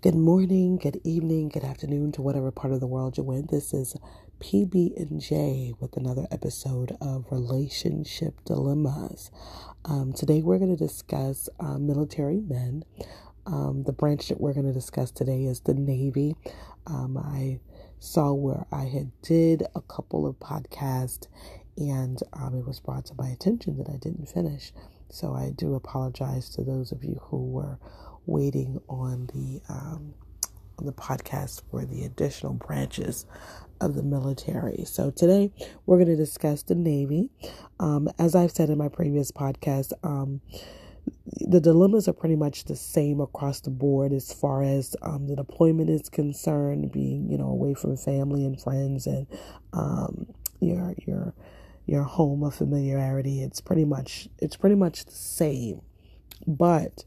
Good morning, good evening, good afternoon to whatever part of the world you're in. This is PB and J with another episode of Relationship Dilemmas. Um, today we're going to discuss uh, military men. Um, the branch that we're going to discuss today is the Navy. Um, I saw where I had did a couple of podcasts, and um, it was brought to my attention that I didn't finish. So I do apologize to those of you who were waiting on the um, on the podcast for the additional branches of the military. So today we're going to discuss the Navy. Um, as I've said in my previous podcast, um, the dilemmas are pretty much the same across the board as far as um, the deployment is concerned, being you know away from family and friends and um, your your your home of familiarity. It's pretty much it's pretty much the same, but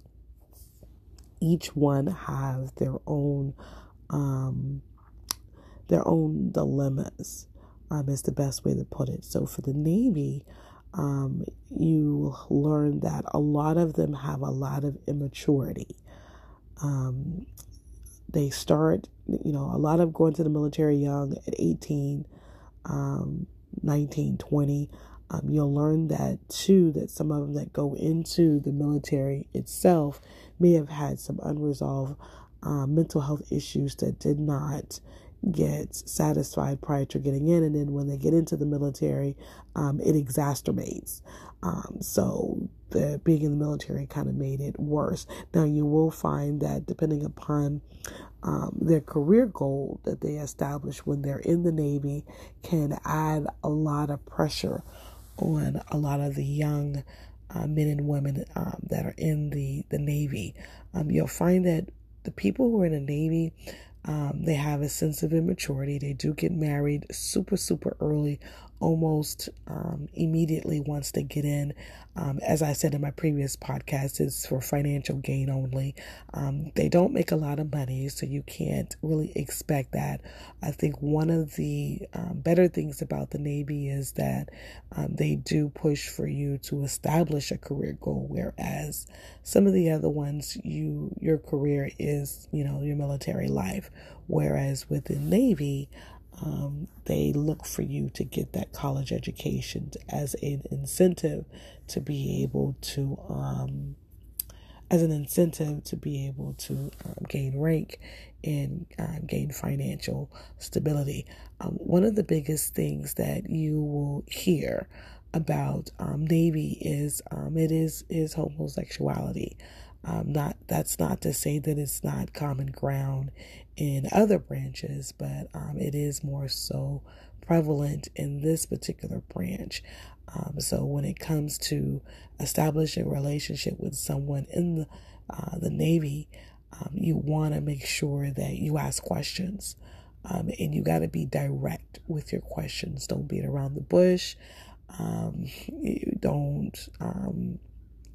each one has their own um, their own dilemmas. Um, is the best way to put it. So for the Navy, um, you learn that a lot of them have a lot of immaturity. Um, they start, you know, a lot of going to the military young at 18, um, 19, 20. Um, you'll learn that too, that some of them that go into the military itself may have had some unresolved uh, mental health issues that did not get satisfied prior to getting in, and then when they get into the military, um, it exacerbates. Um, so the being in the military kind of made it worse. Now you will find that depending upon um, their career goal that they establish when they're in the Navy, can add a lot of pressure on a lot of the young uh, men and women um, that are in the, the Navy. Um, you'll find that the people who are in the Navy, um, they have a sense of immaturity. They do get married super, super early, almost um, immediately once they get in. Um, as I said in my previous podcast, it's for financial gain only. Um, they don't make a lot of money, so you can't really expect that. I think one of the um, better things about the Navy is that um, they do push for you to establish a career goal, whereas some of the other ones, you your career is you know your military life. Whereas with the Navy, um, they look for you to get that college education as an incentive to be able to, um, as an incentive to be able to um, gain rank and uh, gain financial stability. Um, one of the biggest things that you will hear about um, Navy is um, it is is homosexuality. Um, not that's not to say that it's not common ground in other branches, but um, it is more so prevalent in this particular branch. Um, so when it comes to establishing a relationship with someone in the uh, the Navy, um, you want to make sure that you ask questions, um, and you got to be direct with your questions. Don't beat around the bush. Um, you don't,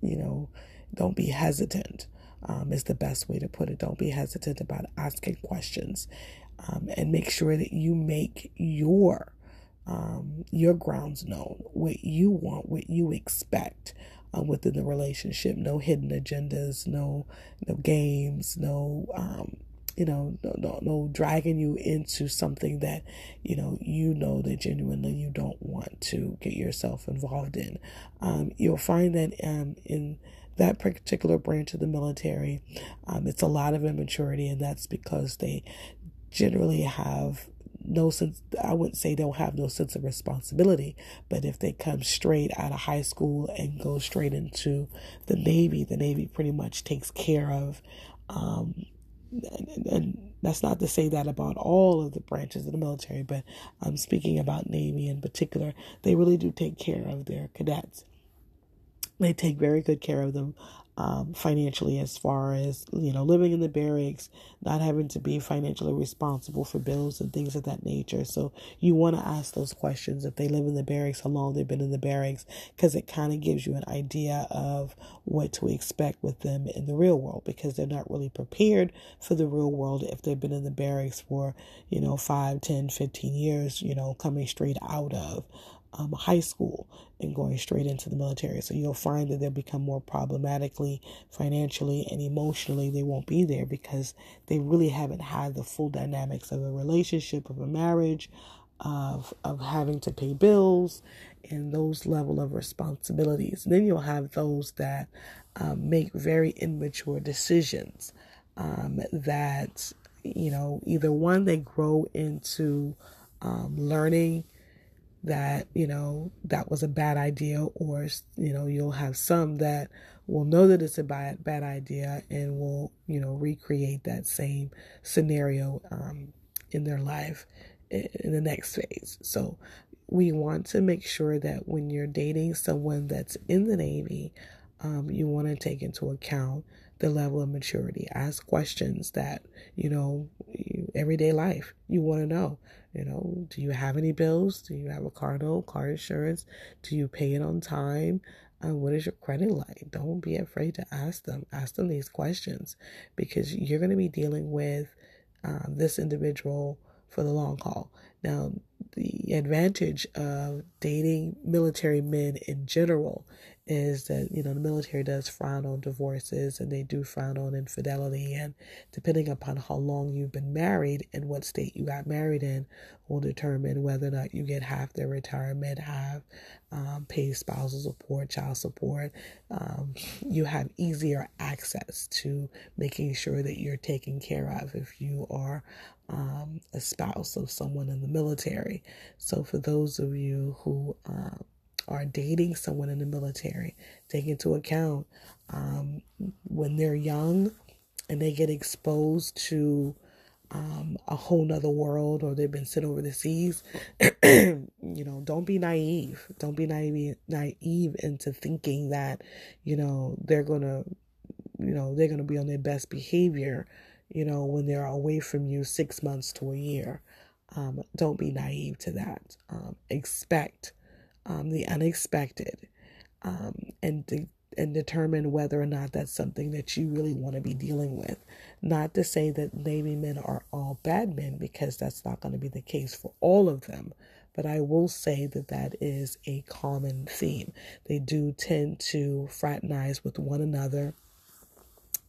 you know don't be hesitant, um, is the best way to put it. Don't be hesitant about asking questions um, and make sure that you make your um, your grounds known, what you want, what you expect uh, within the relationship. No hidden agendas, no no games, no um, you know, no, no, no dragging you into something that, you know, you know that genuinely you don't want to get yourself involved in. Um, you'll find that um, in that particular branch of the military, um, it's a lot of immaturity, and that's because they generally have no sense I wouldn't say they'll have no sense of responsibility, but if they come straight out of high school and go straight into the Navy, the Navy pretty much takes care of um, and, and, that's not to say that about all of the branches of the military, but I'm speaking about Navy in particular. They really do take care of their cadets. They take very good care of them um, financially as far as you know living in the barracks not having to be financially responsible for bills and things of that nature. So you want to ask those questions. If they live in the barracks how long they've been in the barracks because it kind of gives you an idea of what to expect with them in the real world because they're not really prepared for the real world if they've been in the barracks for you know 5 10 15 years you know coming straight out of um, high school and going straight into the military. So you'll find that they'll become more problematically, financially, and emotionally. They won't be there because they really haven't had the full dynamics of a relationship, of a marriage, of of having to pay bills and those level of responsibilities. And then you'll have those that um, make very immature decisions um, that you know either one they grow into um, learning that you know that was a bad idea or you know you'll have some that will know that it's a bad bad idea and will you know recreate that same scenario um, in their life in the next phase. So we want to make sure that when you're dating someone that's in the navy um, you want to take into account the level of maturity. Ask questions that you know everyday life. You want to know you know, do you have any bills? Do you have a car note, car insurance? Do you pay it on time? Uh, what is your credit like? Don't be afraid to ask them. Ask them these questions because you're going to be dealing with um, this individual for the long haul. Now, the advantage of dating military men in general is that you know the military does frown on divorces and they do frown on infidelity. And depending upon how long you've been married and what state you got married in will determine whether or not you get half their retirement have um, paid spousal support child support. Um, you have easier access to making sure that you're taken care of if you are um, a spouse of someone in the military. So for those of you who um, are dating someone in the military, take into account um, when they're young and they get exposed to um, a whole nother world or they've been sent over the seas, you know, don't be naive. Don't be naive, naive into thinking that, you know, they're going to, you know, they're going to be on their best behavior, you know, when they're away from you six months to a year. Um, don't be naive to that. Um, expect um, the unexpected, um, and de- and determine whether or not that's something that you really want to be dealing with. Not to say that Navy men are all bad men, because that's not going to be the case for all of them. But I will say that that is a common theme. They do tend to fraternize with one another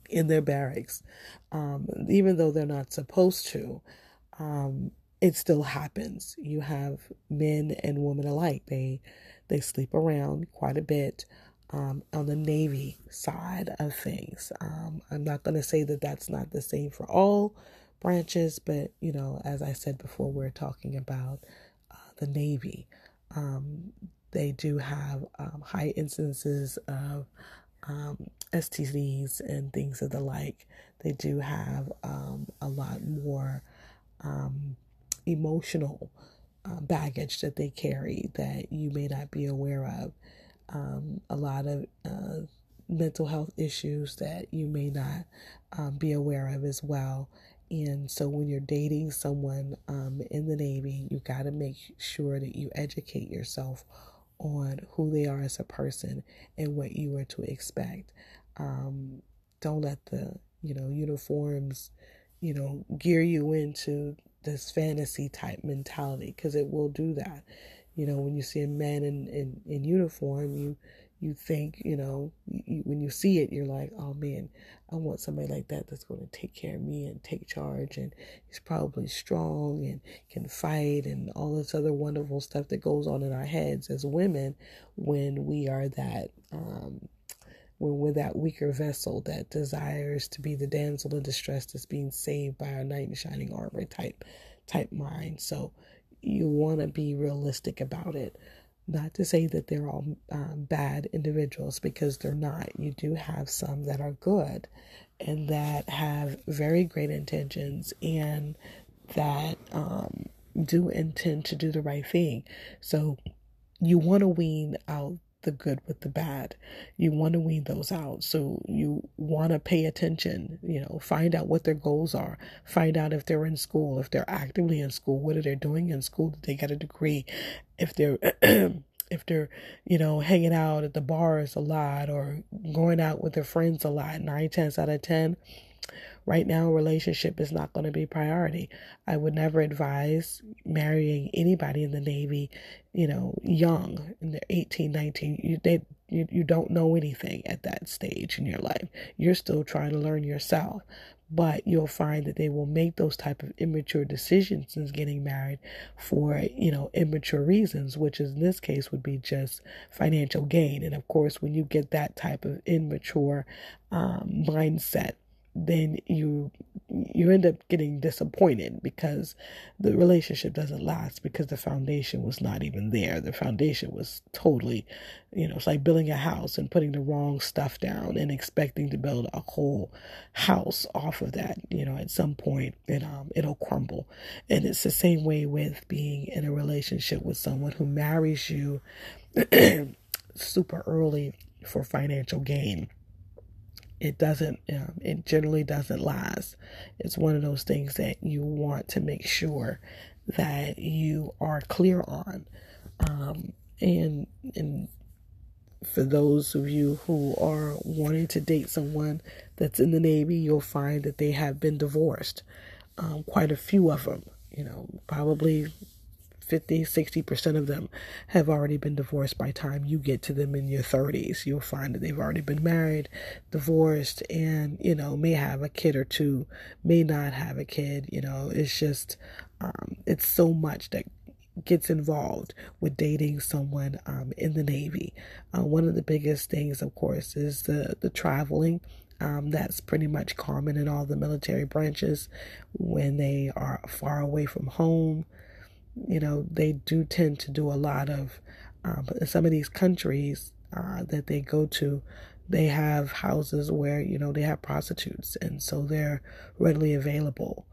in their barracks, um, even though they're not supposed to. Um, it still happens. You have men and women alike. They they sleep around quite a bit um, on the Navy side of things. Um, I'm not going to say that that's not the same for all branches, but you know, as I said before, we're talking about uh, the Navy. Um, they do have um, high incidences of um, STDs and things of the like. They do have um, a lot more emotional uh, baggage that they carry that you may not be aware of. Um, a lot of uh, mental health issues that you may not um, be aware of as well. And so, when you're dating someone um, in the Navy, you got to make sure that you educate yourself on who they are as a person and what you are to expect. Um, don't let the you know uniforms, you know, gear you into this fantasy type mentality because it will do that. You know, when you see a man in, in, in uniform, you you think, you know, you, when you see it, you're like, oh man, I want somebody like that that's going to take care of me and take charge. And he's probably strong and can fight and all this other wonderful stuff that goes on in our heads as women when we are that um, we're that weaker vessel that desires to be the damsel in distress that's being saved by our knight in shining armor type type mind. So you want to be realistic about it. Not to say that they're all um, bad individuals because they're not. You do have some that are good and that have very great intentions and that um, do intend to do the right thing. So you want to wean out the good with the bad. You want to weed those out. So you want to pay attention, you know, find out what their goals are, find out if they're in school, if they're actively in school, what are they doing in school? Did they get a degree? If they're if they're, you know, hanging out at the bars a lot or going out with their friends a lot, nine tenths out of ten, right now, relationship is not going to be priority. I would never advise marrying anybody in the Navy, you know, young, in the 18, 19. You, they, you, you don't know anything at that stage in your life. You're still trying to learn yourself but you'll find that they will make those type of immature decisions since getting married for you know immature reasons which in this case would be just financial gain and of course when you get that type of immature um, mindset then you you end up getting disappointed because the relationship doesn't last because the foundation was not even there. The foundation was totally, you know, it's like building a house and putting the wrong stuff down and expecting to build a whole house off of that. You know, at some point it um it'll crumble. And it's the same way with being in a relationship with someone who marries you super early for financial gain it doesn't um, it generally doesn't last. It's one of those things that you want to make sure that you are clear on. Um, and and for those of you who are wanting to date someone that's in the navy you'll find that they have been divorced um, quite a few of them you know probably 50, 60% of them have already been divorced by time you get to them in your 30s. You'll find that they've already been married, divorced, and, you know, may have a kid or two, may not have a kid. You know, it's just, um, it's so much that gets involved with dating someone um, in the Navy. Uh, one of the biggest things, of course, is the, the traveling. Um, that's pretty much common in all the military branches when they are far away from home you know, they do tend to do a lot of, um, some of these countries uh, that they go to, they have houses where, you know, they have prostitutes, and so they're readily available.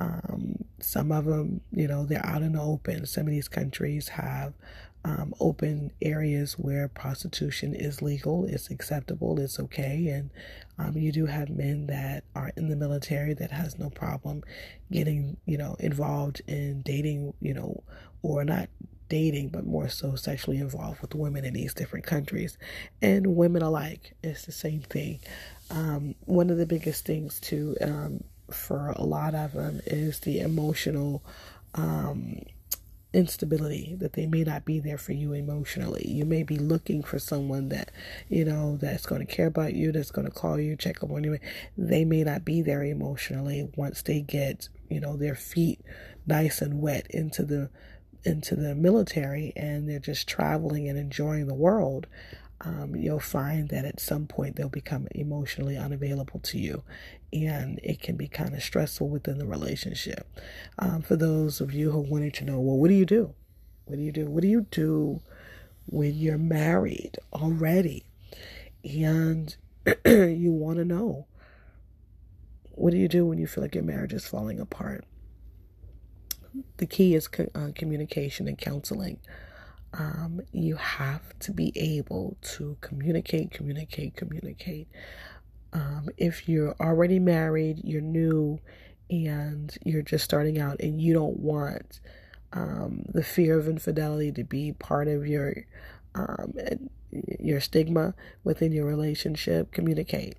Um, some of them, you know, they're out in the open. Some of these countries have um, open areas where prostitution is legal, it's acceptable, it's okay. And um, you do have men that are in the military that has no problem getting, you know, involved in dating, you know, or not dating, but more so sexually involved with women in these different countries. And women alike, it's the same thing. Um, one of the biggest things, too, um, for a lot of them is the emotional um, instability that they may not be there for you emotionally. You may be looking for someone that, you know, that's going to care about you, that's going to call you, check up on you. They may not be there emotionally once they get, you know, their feet nice and wet into the into the military and they're just traveling and enjoying the world um, you'll find that at some point they'll become emotionally unavailable to you. And it can be kind of stressful within the relationship. Um, for those of you who wanted to know, well, what do you do? What do you do? What do you do when you're married already and you want to know? What do you do when you feel like your marriage is falling apart? The key is co- uh, communication and counseling um, you have to be able to communicate, communicate, communicate. Um, if you're already married, you're new, and you're just starting out, and you don't want um, the fear of infidelity to be part of your um, your stigma within your relationship, communicate,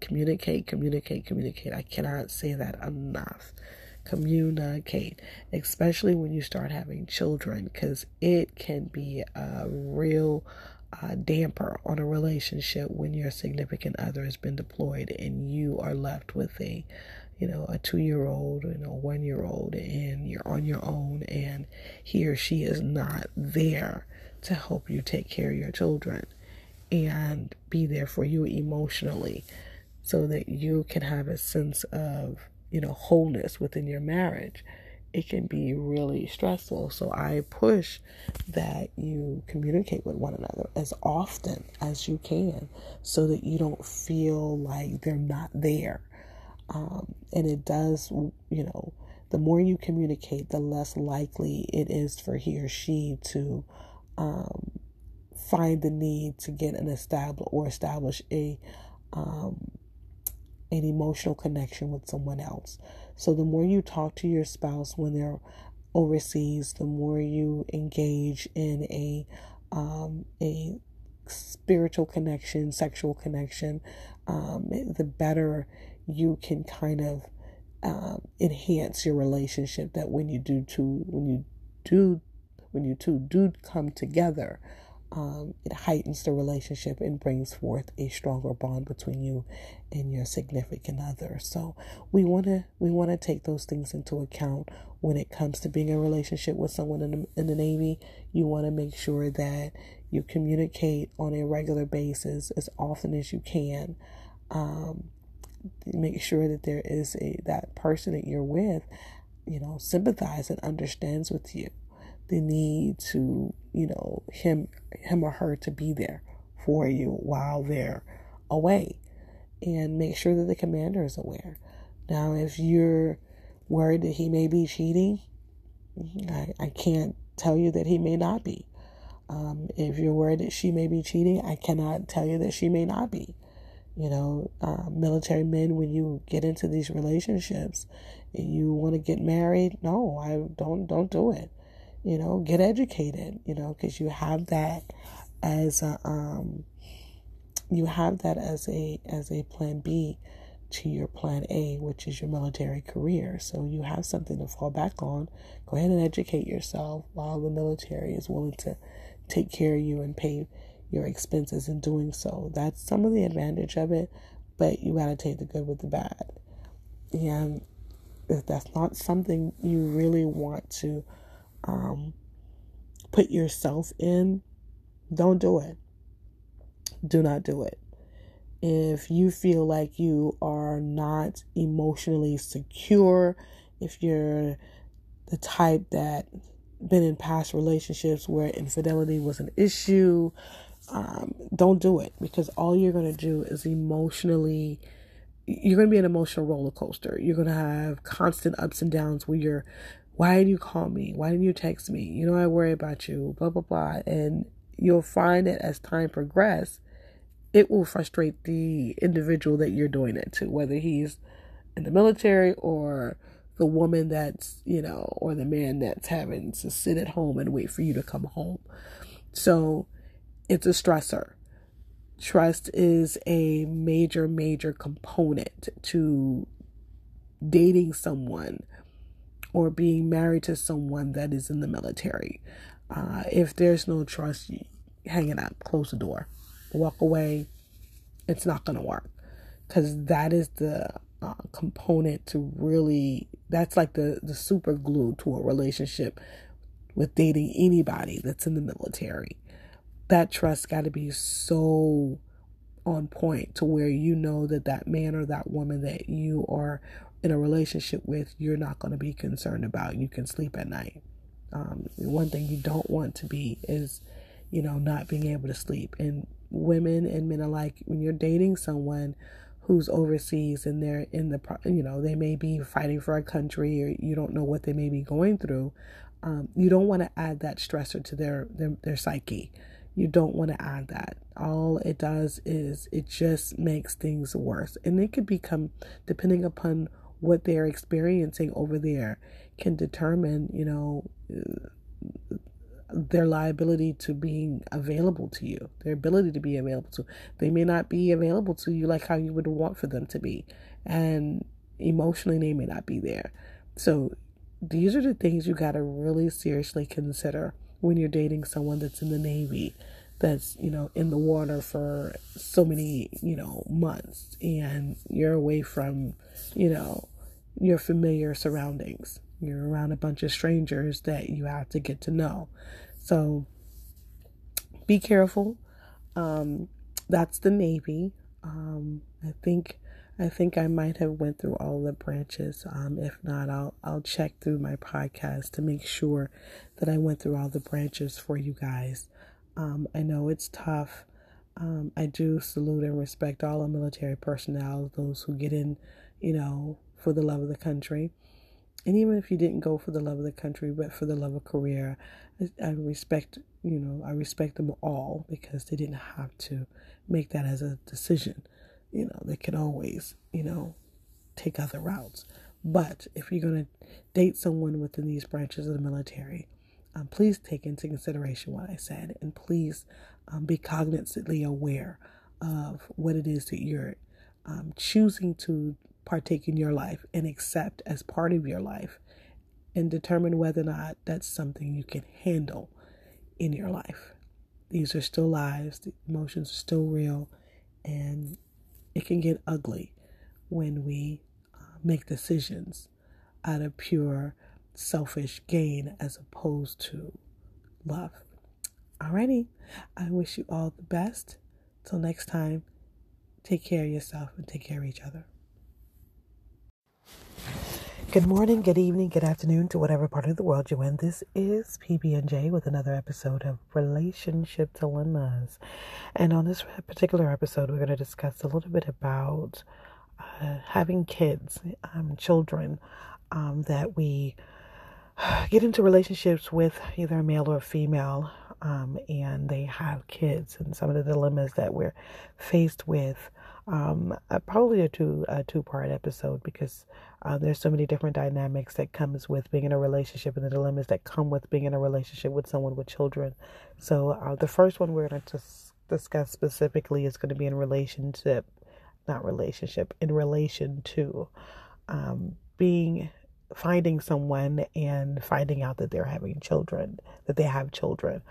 communicate, communicate, communicate. I cannot say that enough communicate, especially when you start having children, because it can be a real uh, damper on a relationship when your significant other has been deployed and you are left with a you know a two year old you know one year old and you're on your own and he or she is not there to help you take care of your children and be there for you emotionally so that you can have a sense of you know, wholeness within your marriage, it can be really stressful. So I push that you communicate with one another as often as you can so that you don't feel like they're not there. Um, and it does, you know, the more you communicate, the less likely it is for he or she to um, find the need to get an established or establish a um, an emotional connection with someone else. So the more you talk to your spouse when they're overseas, the more you engage in a um, a spiritual connection, sexual connection, um, the better you can kind of um, enhance your relationship. That when you do two, when you do, when you two do come together, um, it heightens the relationship and brings forth a stronger bond between you and your significant other. So we want to we want to take those things into account when it comes to being in a relationship with someone in the, in the Navy. You want to make sure that you communicate on a regular basis as often as you can. Um, make sure that there is a that person that you're with, you know, sympathize and understands with you the need to, you know, him him or her to be there for you while they're away. And make sure that the commander is aware. Now, if you're worried that he may be cheating, I, I can't tell you that he may not be. Um, if you're worried that she may be cheating, I cannot tell you that she may not be. You know, uh, military men, when you get into these relationships, you want to get married, no, I don't. Don't do it you know get educated you know because you have that as a um you have that as a as a plan b to your plan a which is your military career. So you have something to fall back on. Go ahead and educate yourself while the military is willing to take care of you and pay your expenses in doing so. That's some of the advantage of it but you got to take the good with the bad. And if that's not something you really want to um, put yourself in, don't do it. Do not do it. If you feel like you are not emotionally secure, if you're the type that been in past relationships where infidelity was an issue, um, don't do it because all you're going to do is emotionally you're going to be an emotional roller coaster. You're going to have constant ups and downs where you're why didn't you call me? Why didn't you text me? You know, I worry about you, blah, blah, blah. And you'll find that as time progresses, it will frustrate the individual that you're doing it to, whether he's in the military or the woman that's, you know, or the man that's having to sit at home and wait for you to come home. So it's a stressor. Trust is a major, major component to dating someone or being married to someone that is in the military. Uh, if there's no trust, hang it up, close the door, walk away. It's not going to work because that is the uh, component to really, that's like the, the super glue to a relationship with dating anybody that's in the military. That trust got to be so on point to where you know that that man or that woman that you are in a relationship with, you're not going to be concerned about. You can sleep at night. Um, one thing you don't want to be is, you know, not being able to sleep. And women and men alike, when you're dating someone who's overseas and they're in the, you know, they may be fighting for a country or you don't know what they may be going through, um, you don't want to add that stressor to their, their, their psyche. You don't want to add that. All it does is it just makes things worse. And it could become, depending upon what they're experiencing over there can determine, you know, uh, their liability to being available to you, their ability to be available to. They may not be available to you like how you would want for them to be. And emotionally, they may not be there. So, these are the things you got to really seriously consider when you're dating someone that's in the Navy, that's, you know, in the water for so many, you know, months, and you're away from, you know, your familiar surroundings. You're around a bunch of strangers that you have to get to know. So be careful. Um, that's the Navy. Um, I think I think I might have went through all the branches. Um, if not, I'll I'll check through my podcast to make sure that I went through all the branches for you guys. Um, I know it's tough. Um, I do salute and respect all the military personnel, those who get in, you know, for the love of the country. And even if you didn't go for the love of the country, but for the love of career, I, I respect, you know, I respect them all because they didn't have to make that as a decision. You know, they could always, you know, take other routes. But if you're going to date someone within these branches of the military, um, please take into consideration what I said and please um, be cognizantly aware of what it is that you're um, choosing to partake in your life and accept as part of your life and determine whether or not that's something you can handle in your life. These are still lives, the emotions are still real, and it can get ugly when we uh, make decisions out of pure selfish gain as opposed to love. Alrighty, I wish you all the best. Till next time, take care of yourself and take care of each other. Good morning, good evening, good afternoon to whatever part of the world you're in. This is PB&J with another episode of Relationship Dilemmas. And on this particular episode, we're going to discuss a little bit about uh, having kids, um, children um, that we get into relationships with either a male or a female, um, and they have kids, and some of the dilemmas that we're faced with. Um, uh, probably a two a two part episode because uh, there's so many different dynamics that comes with being in a relationship and the dilemmas that come with being in a relationship with someone with children. So uh, the first one we're going to discuss specifically is going to be in relationship, not relationship, in relation to um, being finding someone and finding out that they're having children, that they have children.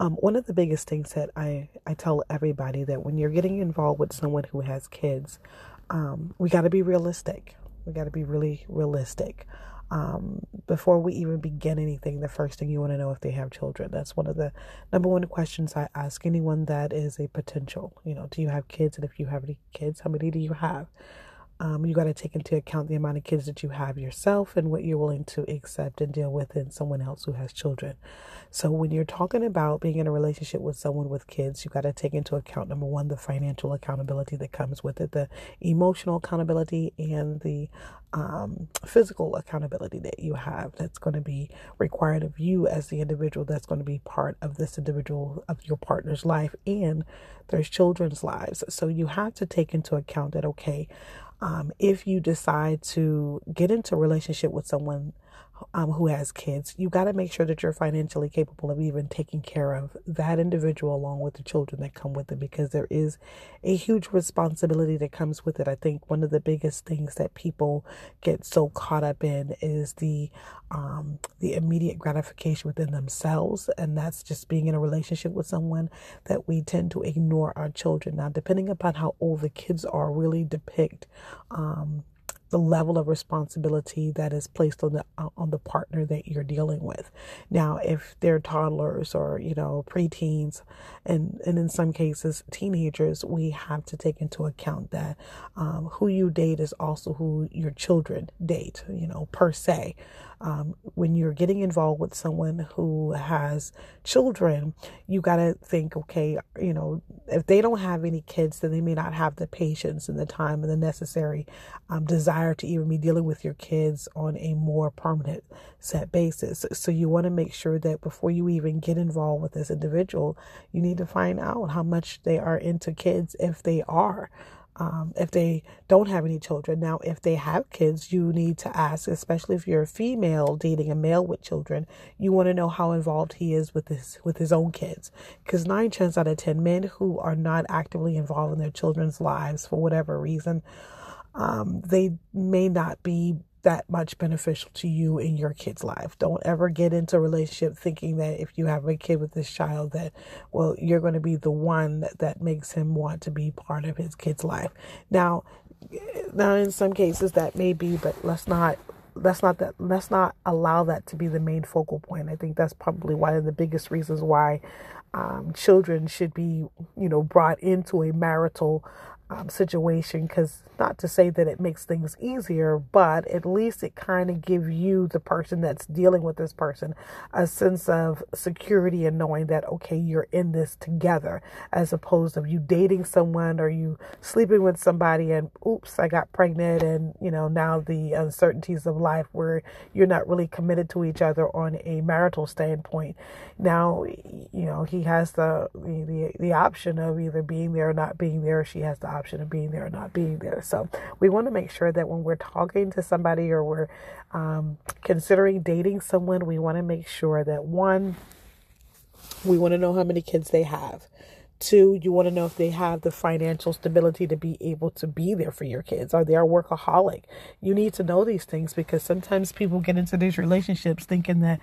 Um, one of the biggest things that I, I tell everybody that when you're getting involved with someone who has kids, um, we got to be realistic. We got to be really realistic. Um, before we even begin anything, the first thing you want to know if they have children. That's one of the number one questions I ask anyone that is a potential. You know, do you have kids? And if you have any kids, how many do you have? Um, you got to take into account the amount of kids that you have yourself and what you're willing to accept and deal with in someone else who has children. So, when you're talking about being in a relationship with someone with kids, you got to take into account number one, the financial accountability that comes with it, the emotional accountability, and the um, physical accountability that you have that's going to be required of you as the individual that's going to be part of this individual of your partner's life and their children's lives. So, you have to take into account that, okay, um, if you decide to get into a relationship with someone um, who has kids, you got to make sure that you're financially capable of even taking care of that individual along with the children that come with it because there is a huge responsibility that comes with it. I think one of the biggest things that people get so caught up in is the um, the immediate gratification within themselves, and that's just being in a relationship with someone that we tend to ignore our children. Now, depending upon how old the kids are, really depict um, the level of responsibility that is placed on the on the partner that you're dealing with. Now, if they're toddlers or you know preteens, and and in some cases teenagers, we have to take into account that um, who you date is also who your children date. You know, per se um, when you're getting involved with someone who has children, you got to think, okay, you know, if they don't have any kids, then they may not have the patience and the time and the necessary um, desire to even be dealing with your kids on a more permanent set basis. So you want to make sure that before you even get involved with this individual, you need to find out how much they are into kids if they are um, if they don't have any children. Now, if they have kids, you need to ask, especially if you're a female dating a male with children, you want to know how involved he is with his with his own kids. Because nine chances out of ten, men who are not actively involved in their children's lives for whatever reason, um, they may not be that much beneficial to you in your kid's life. Don't ever get into a relationship thinking that if you have a kid with this child that well you're going to be the one that, that makes him want to be part of his kid's life. Now now in some cases that may be but let's not let's not that let's not allow that to be the main focal point. I think that's probably one of the biggest reasons why um, children should be, you know, brought into a marital um, situation because not to say that it makes things easier but at least it kind of gives you the person that's dealing with this person a sense of security and knowing that okay you're in this together as opposed to you dating someone or you sleeping with somebody and oops i got pregnant and you know now the uncertainties of life where you're not really committed to each other on a marital standpoint. Now you know he has the the, the option of either being there or not being there. She has the option of being there or not being there. So we want to make sure that when we're talking to somebody or we're um, considering dating someone, we want to make sure that one, we want to know how many kids they have. Two, you want to know if they have the financial stability to be able to be there for your kids. Are they a workaholic? You need to know these things because sometimes people get into these relationships thinking that,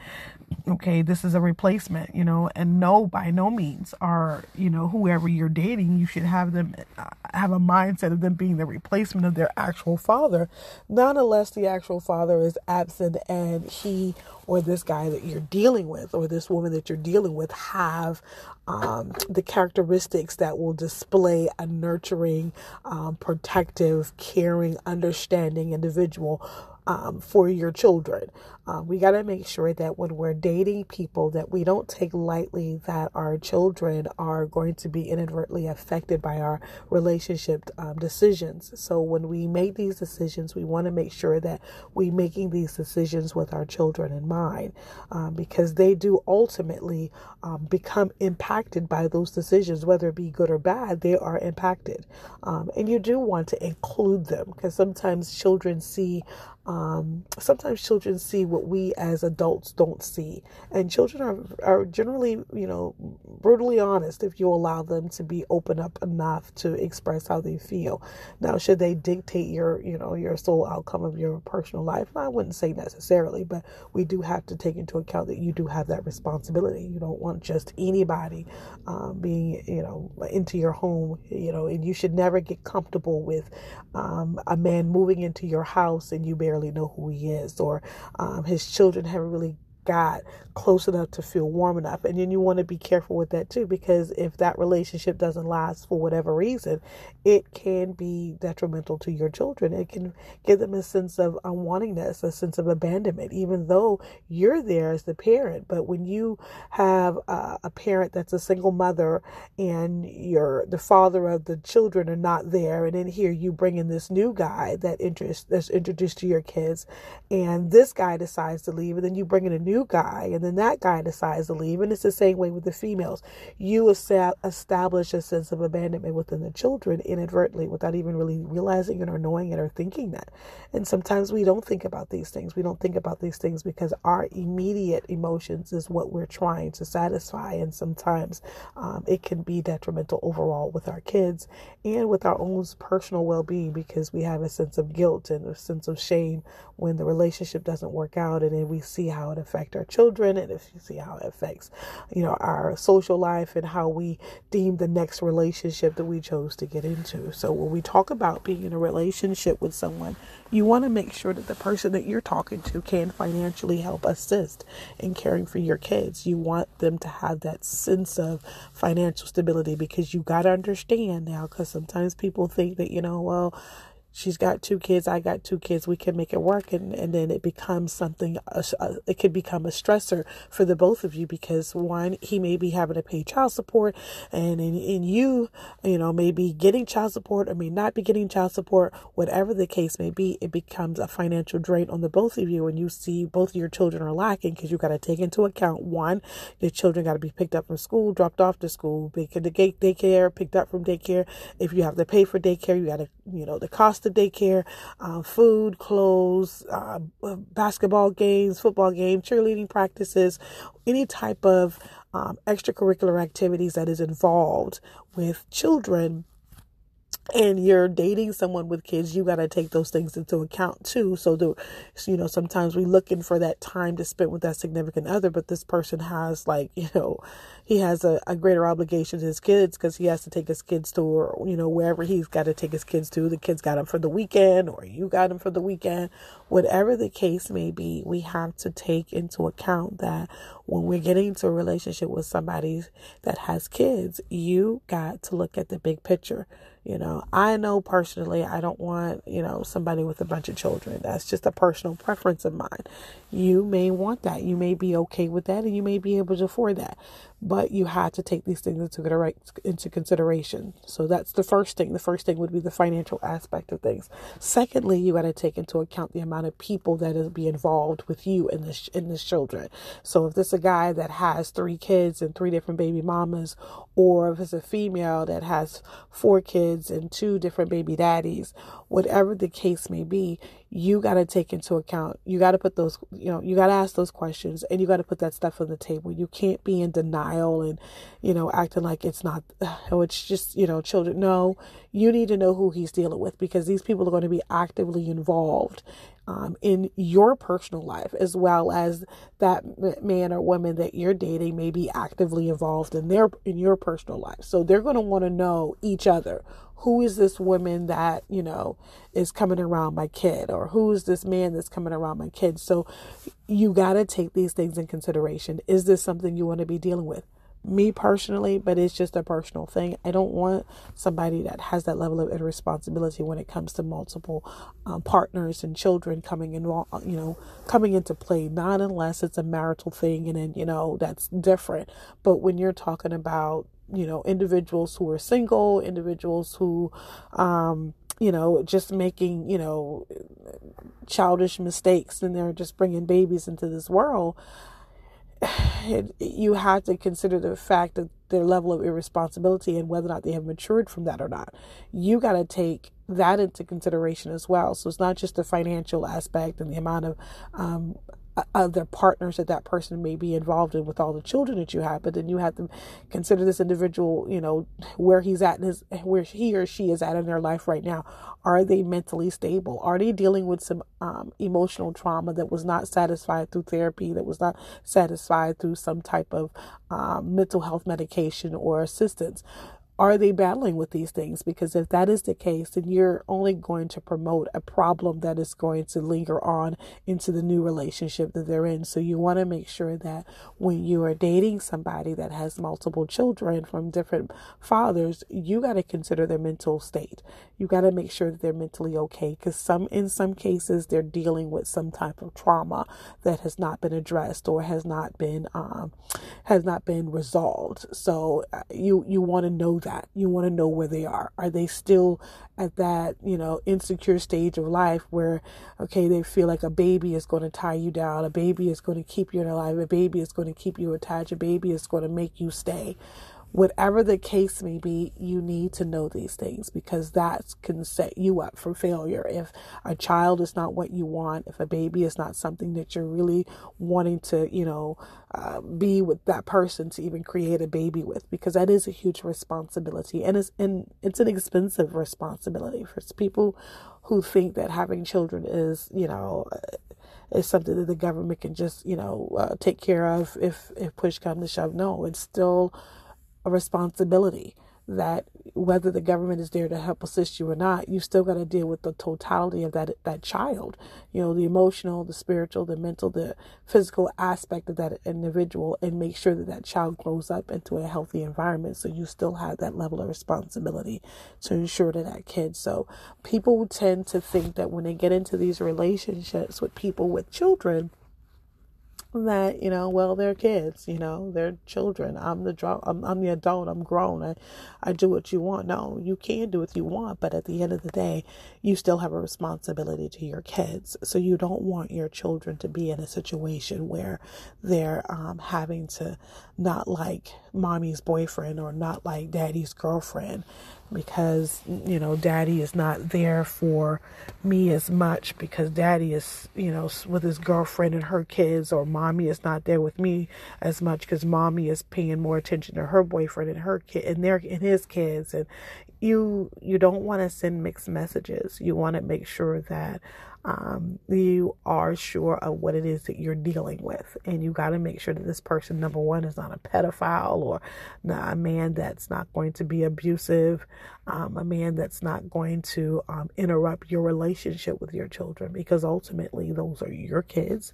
okay, this is a replacement, you know, and no, by no means are, you know, whoever you're dating, you should have them uh, have a mindset of them being the replacement of their actual father, not unless the actual father is absent and he or this guy that you're dealing with or this woman that you're dealing with have um, the characteristics that will display a nurturing, um, protective, caring, understanding individual um, for your children. Uh, we got to make sure that when we're dating people that we don't take lightly that our children are going to be inadvertently affected by our relationship um, decisions. So when we make these decisions, we want to make sure that we're making these decisions with our children in mind um, because they do ultimately um, become impacted by those decisions, whether it be good or bad, they are impacted. Um, and you do want to include them because sometimes children see um, sometimes children see what we as adults don't see. And children are, are generally, you know, brutally honest if you allow them to be open up enough to express how they feel. Now, should they dictate your, you know, your sole outcome of your personal life? I wouldn't say necessarily, but we do have to take into account that you do have that responsibility. You don't want just anybody um, being, you know, into your home, you know, and you should never get comfortable with um, a man moving into your house and you barely know who he is, or um, his children haven't really got close enough to feel warm enough. And then you want to be careful with that too, because if that relationship doesn't last for whatever reason, it can be detrimental to your children. It can give them a sense of unwantingness, a sense of abandonment, even though you're there as the parent. But when you have uh, a parent that's a single mother and you're the father of the children are not there, and then here you bring in this new guy that interest that's introduced to your kids, and this guy decides to leave, and then you bring in a new new guy and then that guy decides to leave. And it's the same way with the females. You establish a sense of abandonment within the children inadvertently without even really realizing it or knowing it or thinking that. And sometimes we don't think about these things. We don't think about these things because our immediate emotions is what we're trying to satisfy. And sometimes um, it can be detrimental overall with our kids and with our own personal well being because we have a sense of guilt and a sense of shame when the relationship doesn't work out and then we see how it affects affect our children and if you see how it affects, you know, our social life and how we deem the next relationship that we chose to get into. So when we talk about being in a relationship with someone, you want to make sure that the person that you're talking to can financially help assist in caring for your kids. You want them to have that sense of financial stability because you got to understand now because sometimes people think that, you know, well, she's got two kids i got two kids we can make it work. And, and then it becomes something uh, it could become a stressor for the both of you because one he may be having to pay child support and in, in you you know maybe getting child support or may not be getting child support. Whatever the case may be it becomes a financial drain on the both of you and you see both of your children are lacking because you got to take into account one your children got to be picked up from school dropped off to school picked the daycare picked up from daycare. If you have to pay for daycare you got to you know the cost the daycare, uh, food, clothes, uh, basketball games, football games, cheerleading practices, any type of um, extracurricular activities that is involved with children and you're dating someone with kids, you got to take those things into account too. So, the, you know, sometimes we're looking for that time to spend with that significant other, but this person has like, you know, he has a, a greater obligation to his kids because he has to take his kids to, or, you know, wherever he's got to take his kids to. The kids got him for the weekend, or you got him for the weekend. Whatever the case may be, we have to take into account that when we're getting into a relationship with somebody that has kids, you got to look at the big picture. You know, I know personally I don't want, you know, somebody with a bunch of children. That's just a personal preference of mine. You may want that. You may be okay with that and you may be able to afford that but you had to take these things into, consideration. So that's the first thing. The first thing would be the financial aspect of things. Secondly, you got to take into account the amount of people that will be involved with you in this in this children. So if this is a guy that has three kids and three different baby mamas, or if it's a female that has four kids and two different baby daddies, whatever the case may be, you got to take into account, you got to put those, you know, you got to ask those questions and you got to put that stuff on the table. You can't be in denial and, you know, acting like it's not, oh, it's just, you know, children. No, you need to know who he's dealing with because these people are going to be actively involved um, in your personal life as well as that man or woman that you're dating may be actively involved in their in your personal life so they're going to want to know each other who is this woman that you know is coming around my kid or who is this man that's coming around my kid so you got to take these things in consideration is this something you want to be dealing with me personally, but it's just a personal thing. I don't want somebody that has that level of irresponsibility when it comes to multiple um, partners and children coming in, you know, coming into play. Not unless it's a marital thing, and then you know that's different. But when you're talking about you know individuals who are single, individuals who, um, you know, just making you know childish mistakes and they're just bringing babies into this world it, you have to consider the fact that their level of irresponsibility and whether or not they have matured from that or not. You got to take that into consideration as well. So it's not just the financial aspect and the amount of um, other partners that that person may be involved in with all the children that you have but then you have to consider this individual you know where he's at in his where he or she is at in their life right now. Are they mentally stable? Are they dealing with some um, emotional trauma that was not satisfied through therapy that was not satisfied through some type of um, mental health medication or assistance are they battling with these things? Because if that is the case, then you're only going to promote a problem that is going to linger on into the new relationship that they're in. So you want to make sure that when you are dating somebody that has multiple children from different fathers, you got to consider their mental state. You got to make sure that they're mentally okay because some in some cases they're dealing with some type of trauma that has not been addressed or has not been um, has not been resolved. So uh, you you want to know that You want to know where they are. Are they still at that, you know, insecure stage of life where, okay, they feel like a baby is going to tie you down, a baby is going to keep you in alive, a baby is going to keep you attached, a baby is going to make you stay whatever the case may be, you need to know these things because that can set you up for failure. If a child is not what you want, if a baby is not something that you're really wanting to, you know, uh, be with that person to even create a baby with, because that is a huge responsibility and it's and it's an expensive responsibility for people who think that having children is, you know. Uh, is something that the government can just, you know, uh, take care of if if push comes to shove. No, it's still a responsibility that whether the government is there to help assist you or not, you still got to deal with the totality of that that child. You know, the emotional, the spiritual, the mental, the physical aspect of that individual, and make sure that that child grows up into a healthy environment. So you still have that level of responsibility to ensure to that kid. So people tend to think that when they get into these relationships with people with children that you know well they're kids you know they're children. I'm the dro- I'm, I'm the adult i'm grown I, I do what you want. No you can do what you want but at the end of the day you still have a responsibility to your kids. So you don't want your children to be in a situation where they're um, having to not like mommy's boyfriend or not like daddy's girlfriend because you know daddy is not there for me as much because daddy is you know with his girlfriend and her kids or mommy is not there with me as much because mommy is paying more attention to her boyfriend and her kid and their and his kids. And you you don't want to send mixed messages. You want to make sure that um, you are sure of what it is that you're dealing with. And you got to make sure that this person, number one, is not a pedophile or not a man that's not going to be abusive, um, a man that's not going to um, interrupt your relationship with your children, because ultimately those are your kids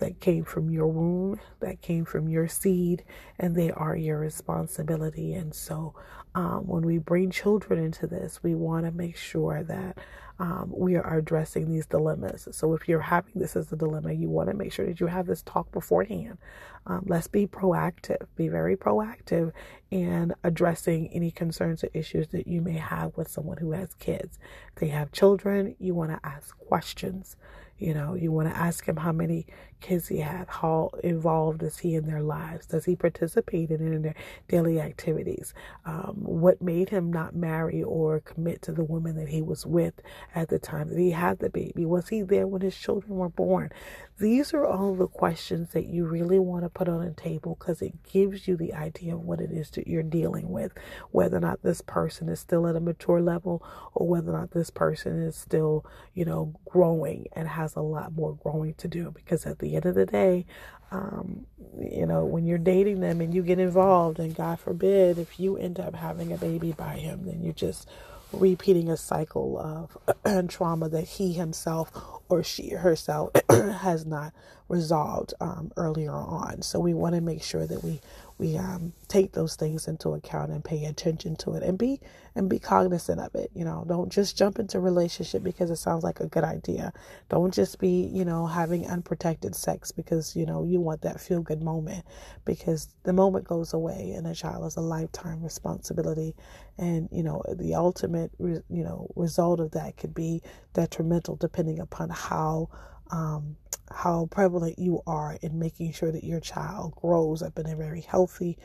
that came from your womb, that came from your seed, and they are your responsibility. And so um, when we bring children into this, we want to make sure that um, we are addressing these dilemmas. So if you're having this as a dilemma, you want to make sure that you have this talk beforehand. Um, let's be proactive, be very proactive in addressing any concerns or issues that you may have with someone who has kids. If they have children, you want to ask questions. You know, you want to ask him how many kids he had, how involved is he in their lives, does he participate in their daily activities, um, what made him not marry or commit to the woman that he was with at the time that he had the baby, was he there when his children were born? These are all the questions that you really want to put on a table because it gives you the idea of what it is that you're dealing with, whether or not this person is still at a mature level or whether or not this person is still, you know, growing and has a lot more growing to do. Because at the end of the day, um, you know, when you're dating them and you get involved, and God forbid if you end up having a baby by him, then you're just repeating a cycle of trauma that he himself or she herself has not resolved um, earlier on. So we want to make sure that we we um, take those things into account and pay attention to it and be and be cognizant of it you know. Don't just jump into relationship because it sounds like a good idea. Don't just be you know having unprotected sex because you know you want that feel good moment because the moment goes away and a child is a lifetime responsibility. And you know the ultimate you know result of that could be detrimental depending upon how um, how prevalent you are in making sure that your child grows up in a very healthy,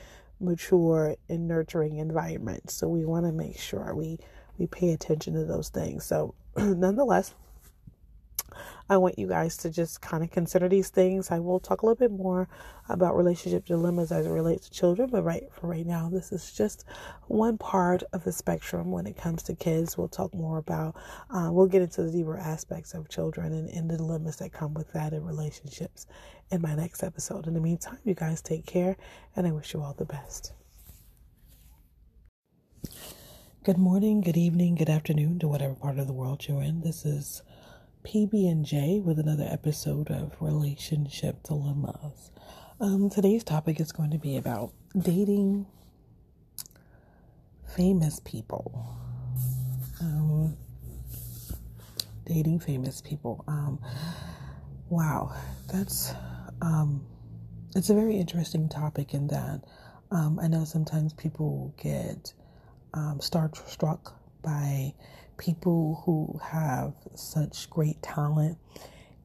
mature, and nurturing environment. So we want to make sure we we pay attention to those things. So nonetheless, I want you guys to just kind of consider these things. I will talk a little bit more about relationship dilemmas as it relates to children, but right for right now, this is just one part of the spectrum when it comes to kids. We'll talk more about, uh, we'll get into the deeper aspects of children and, and the dilemmas that come with that in relationships in my next episode. In the meantime, you guys take care, and I wish you all the best. Good morning, good evening, good afternoon to whatever part of the world you're in. This is PB and J with another episode of Relationship Dilemmas. Um, today's topic is going to be about dating famous people. Um, dating famous people. Um, wow, that's um, it's a very interesting topic in that um, I know sometimes people get um, starstruck by people who have such great talent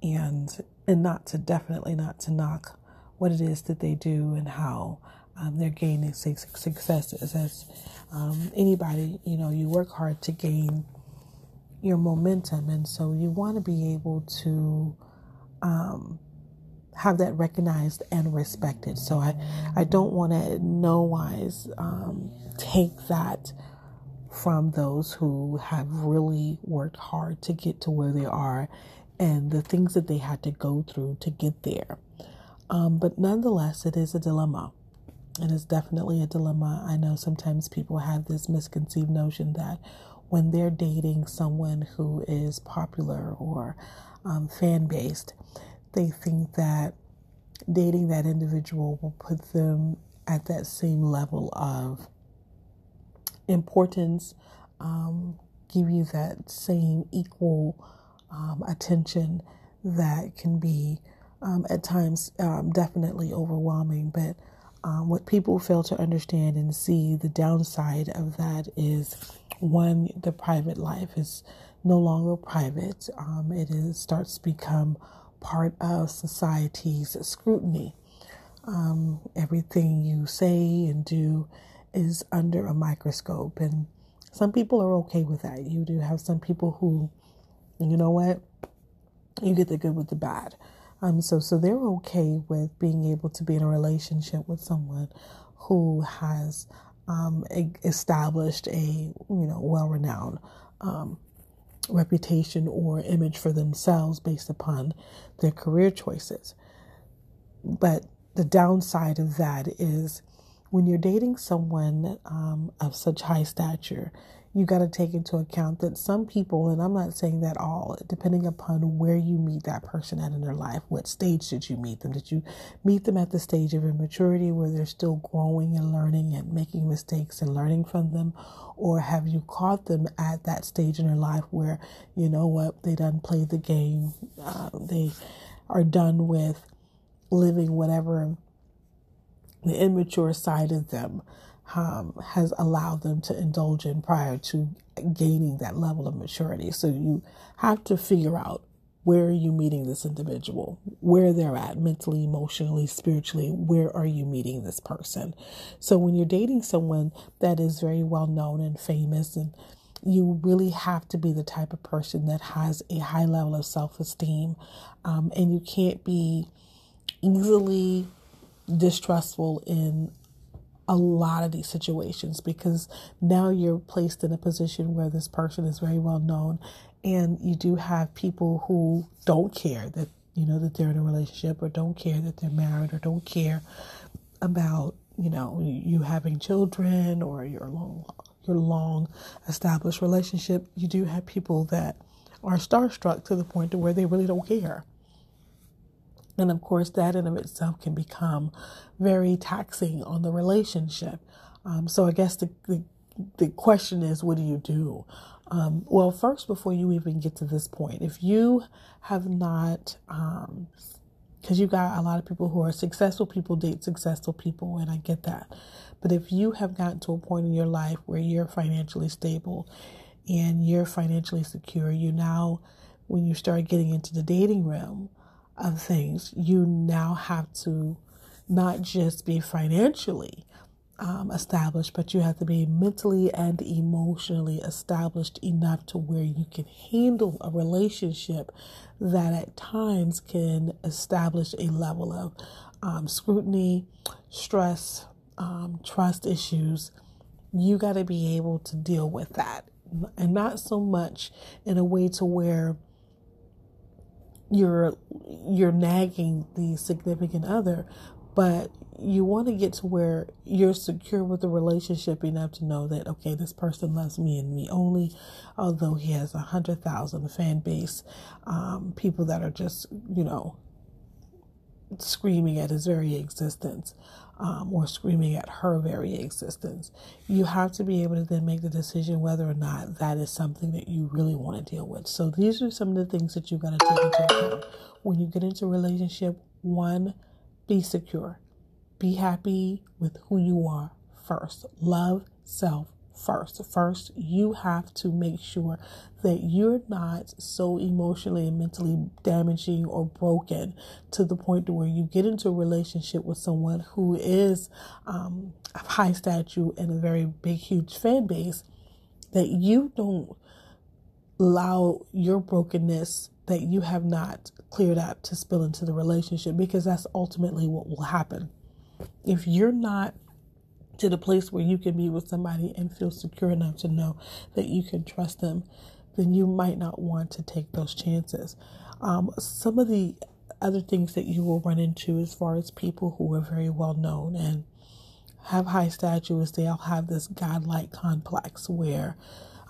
and and not to definitely not to knock what it is that they do and how um, they're gaining successes. As um, anybody you know you work hard to gain your momentum. And so you want to be able to um, have that recognized and respected. So i i don't want to no wise um, take that from those who have really worked hard to get to where they are and the things that they had to go through to get there. Um, but nonetheless, it is a dilemma. It is definitely a dilemma. I know sometimes people have this misconceived notion that when they're dating someone who is popular or um, fan based, they think that dating that individual will put them at that same level of importance, um, give you that same equal um, attention that can be um, at times um, definitely overwhelming. But um, what people fail to understand and see the downside of that is one, the private life is no longer private. Um, it is starts to become part of society's scrutiny. Everything you say and do is under a microscope. And some people are okay with that. You do have some people who, you know what, you get the good with the bad. Um, so so they're okay with being able to be in a relationship with someone who has um, a, established a you know well renowned um, reputation or image for themselves based upon their career choices. But the downside of that is when you're dating someone um, of such high stature, you got to take into account that some people, and I'm not saying that all, depending upon where you meet that person at in their life, what stage did you meet them? Did you meet them at the stage of immaturity where they're still growing and learning and making mistakes and learning from them? Or have you caught them at that stage in their life where, you know what, they done played the game, uh, they are done with living whatever the immature side of them um, has allowed them to indulge in prior to gaining that level of maturity. So you have to figure out where are you meeting this individual? Where they're at mentally, emotionally, spiritually, where are you meeting this person? So when you're dating someone that is very well known and famous and you really have to be the type of person that has a high level of self esteem, um, and you can't be easily distrustful in a lot of these situations because now you're placed in a position where this person is very well known and you do have people who don't care that you know that they're in a relationship or don't care that they're married or don't care about you know you having children or your long your long established relationship. You do have people that are starstruck to the point to where they really don't care and of course, that in of itself can become very taxing on the relationship. Um, so I guess the, the, the question is, what do you do? Um, well, first, before you even get to this point, if you have not, um, because you got a lot of people who are successful people date successful people, and I get that. But if you have gotten to a point in your life where you're financially stable and you're financially secure, you now, when you start getting into the dating realm, of things, you now have to not just be financially um, established, but you have to be mentally and emotionally established enough to where you can handle a relationship that at times can establish a level of um, scrutiny, stress, um, trust issues. You got to be able to deal with that. And not so much in a way to where you're you're nagging the significant other, but you want to get to where you're secure with the relationship enough to know that okay, this person loves me and me only. Although he has a hundred thousand fan base, um, people that are just you know screaming at his very existence um, or screaming at her very existence. You have to be able to then make the decision whether or not that is something that you really want to deal with. So these are some of the things that you've got to take into account when you get into a relationship. One, be secure, be happy with who you are first. Love self first. First, you have to make sure that you're not so emotionally and mentally damaging or broken to the point to where you get into a relationship with someone who is um, of high stature and a very big, huge fan base that you don't allow your brokenness that you have not cleared up to spill into the relationship because that's ultimately what will happen. If you're not to the place where you can be with somebody and feel secure enough to know that you can trust them, then you might not want to take those chances. Um, some of the other things that you will run into as far as people who are very well known and have high stature is they'll have this godlike complex where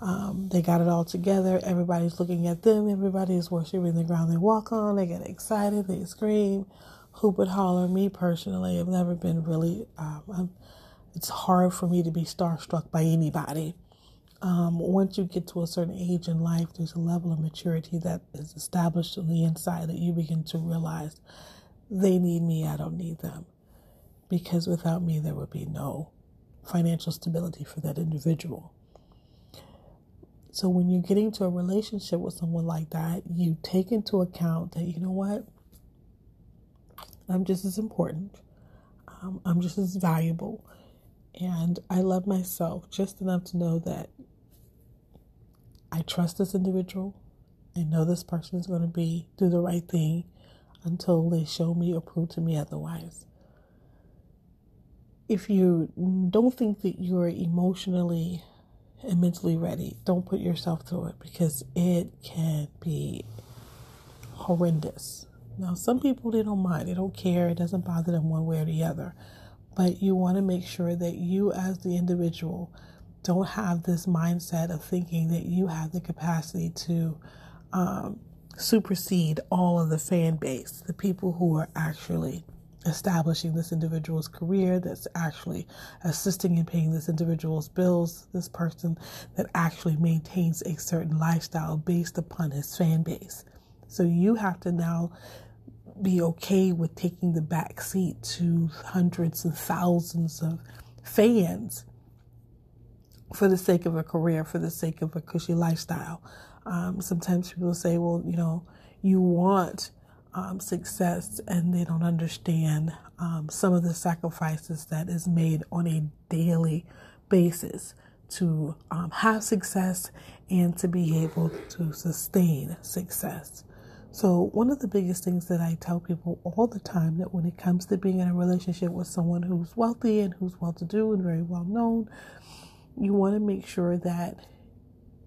um, they got it all together. Everybody's looking at them. Everybody is worshiping the ground they walk on. They get excited. They scream, hoop and holler. Me personally, I've never been really. Um, it's hard for me to be starstruck by anybody. Um, once you get to a certain age in life, there's a level of maturity that is established on the inside that you begin to realize they need me, I don't need them. Because without me, there would be no financial stability for that individual. So when you're getting to a relationship with someone like that, you take into account that, you know what? I'm just as important. Um, I'm just as valuable. And I love myself just enough to know that I trust this individual. I know this person is going to be do the right thing until they show me or prove to me otherwise. If you don't think that you're emotionally and mentally ready, don't put yourself through it because it can be horrendous. Now, some people they don't mind, they don't care, it doesn't bother them one way or the other but you want to make sure that you, as the individual, don't have this mindset of thinking that you have the capacity to um, supersede all of the fan base, the people who are actually establishing this individual's career, that's actually assisting in paying this individual's bills, this person that actually maintains a certain lifestyle based upon his fan base. So you have to now be okay with taking the back seat to hundreds of thousands of fans for the sake of a career, for the sake of a cushy lifestyle. Um, sometimes people say, well, you know, you want um, success and they don't understand um, some of the sacrifices that is made on a daily basis to um, have success and to be able to sustain success. So, one of the biggest things that I tell people all the time that when it comes to being in a relationship with someone who's wealthy and who's well to do and very well known, you want to make sure that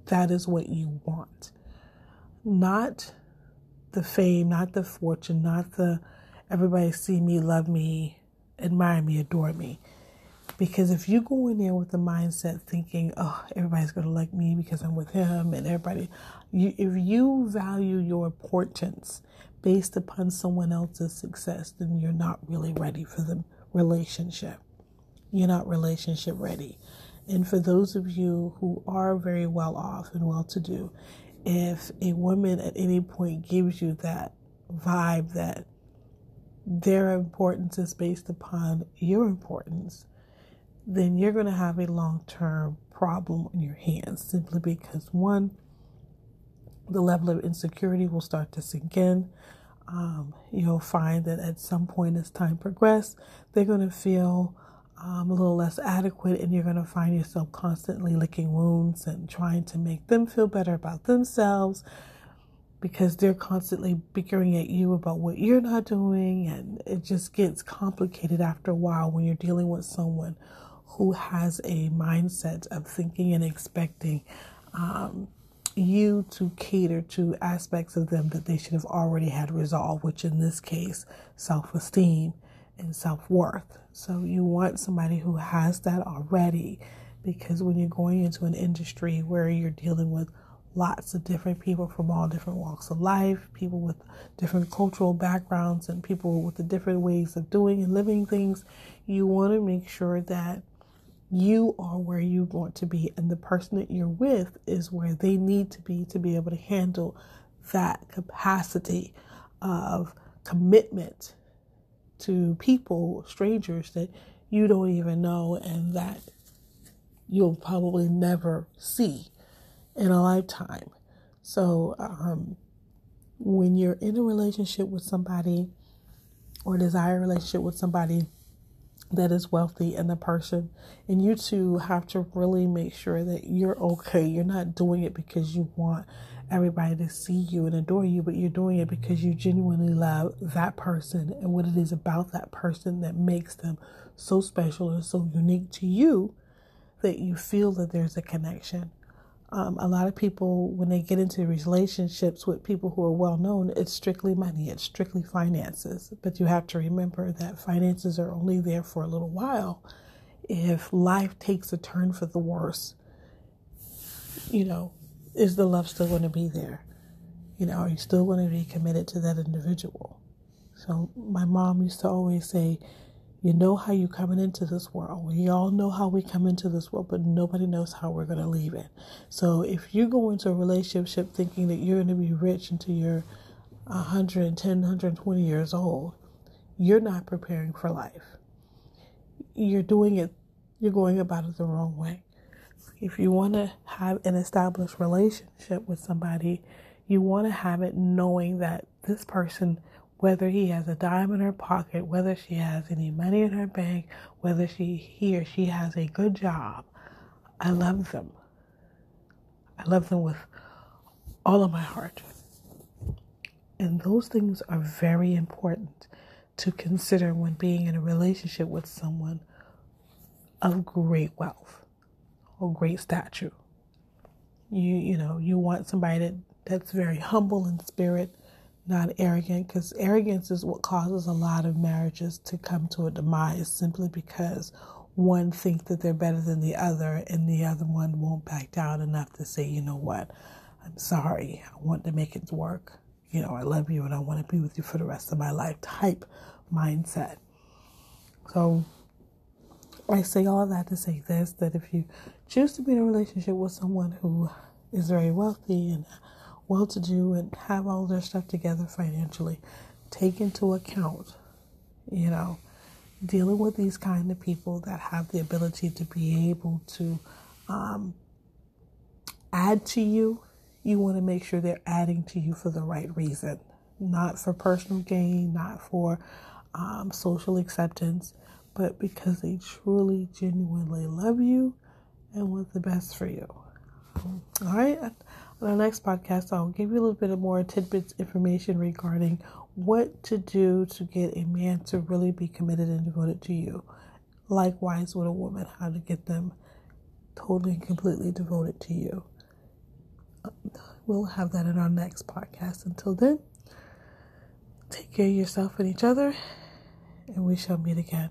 that is what you want. Not the fame, not the fortune, not the everybody see me, love me, admire me, adore me. Because if you go in there with the mindset thinking, oh, everybody's going to like me because I'm with him and everybody, you, if you value your importance based upon someone else's success, then you're not really ready for the relationship. You're not relationship ready. And for those of you who are very well off and well to do, if a woman at any point gives you that vibe that their importance is based upon your importance, then you're going to have a long term problem on your hands simply because one, the level of insecurity will start to sink in. Um, you'll find that at some point as time progresses, they're going to feel um, a little less adequate, and you're going to find yourself constantly licking wounds and trying to make them feel better about themselves because they're constantly bickering at you about what you're not doing, and it just gets complicated after a while when you're dealing with someone who has a mindset of thinking and expecting um, you to cater to aspects of them that they should have already had resolved, which in this case, self esteem and self worth. So you want somebody who has that already because when you're going into an industry where you're dealing with lots of different people from all different walks of life, people with different cultural backgrounds, and people with the different ways of doing and living things, you want to make sure that you are where you want to be, and the person that you're with is where they need to be to be able to handle that capacity of commitment to people, strangers that you don't even know and that you'll probably never see in a lifetime. So, um, when you're in a relationship with somebody or desire a relationship with somebody that is wealthy and the person, and you two have to really make sure that you're okay. You're not doing it because you want everybody to see you and adore you, but you're doing it because you genuinely love that person and what it is about that person that makes them so special and so unique to you that you feel that there's a connection. Um, a lot of people, when they get into relationships with people who are well known, it's strictly money, it's strictly finances. But you have to remember that finances are only there for a little while. If life takes a turn for the worse, you know, is the love still going to be there? You know, are you still going to be committed to that individual? So my mom used to always say, you know how you're coming into this world. We all know how we come into this world, but nobody knows how we're going to leave it. So if you go into a relationship thinking that you're going to be rich until you're 110, 120 years old, you're not preparing for life. You're doing it, you're going about it the wrong way. If you want to have an established relationship with somebody, you want to have it knowing that this person, whether he has a dime in her pocket, whether she has any money in her bank, whether she he or she has a good job, I love them. I love them with all of my heart. And those things are very important to consider when being in a relationship with someone of great wealth or great stature. You you know you want somebody that that's very humble in spirit, not arrogant, because arrogance is what causes a lot of marriages to come to a demise simply because one thinks that they're better than the other and the other one won't back down enough to say, you know what, I'm sorry, I want to make it work. You know, I love you and I want to be with you for the rest of my life type mindset. So I say all that to say this that if you choose to be in a relationship with someone who is very wealthy and well to do and have all their stuff together financially, take into account, you know, dealing with these kind of people that have the ability to be able to um, add to you, you want to make sure they're adding to you for the right reason, not for personal gain, not for um, social acceptance, but because they truly, genuinely love you and want the best for you. All right. On our next podcast, I'll give you a little bit of more tidbits information regarding what to do to get a man to really be committed and devoted to you. Likewise, with a woman, how to get them totally and completely devoted to you. We'll have that in our next podcast. Until then, take care of yourself and each other, and we shall meet again.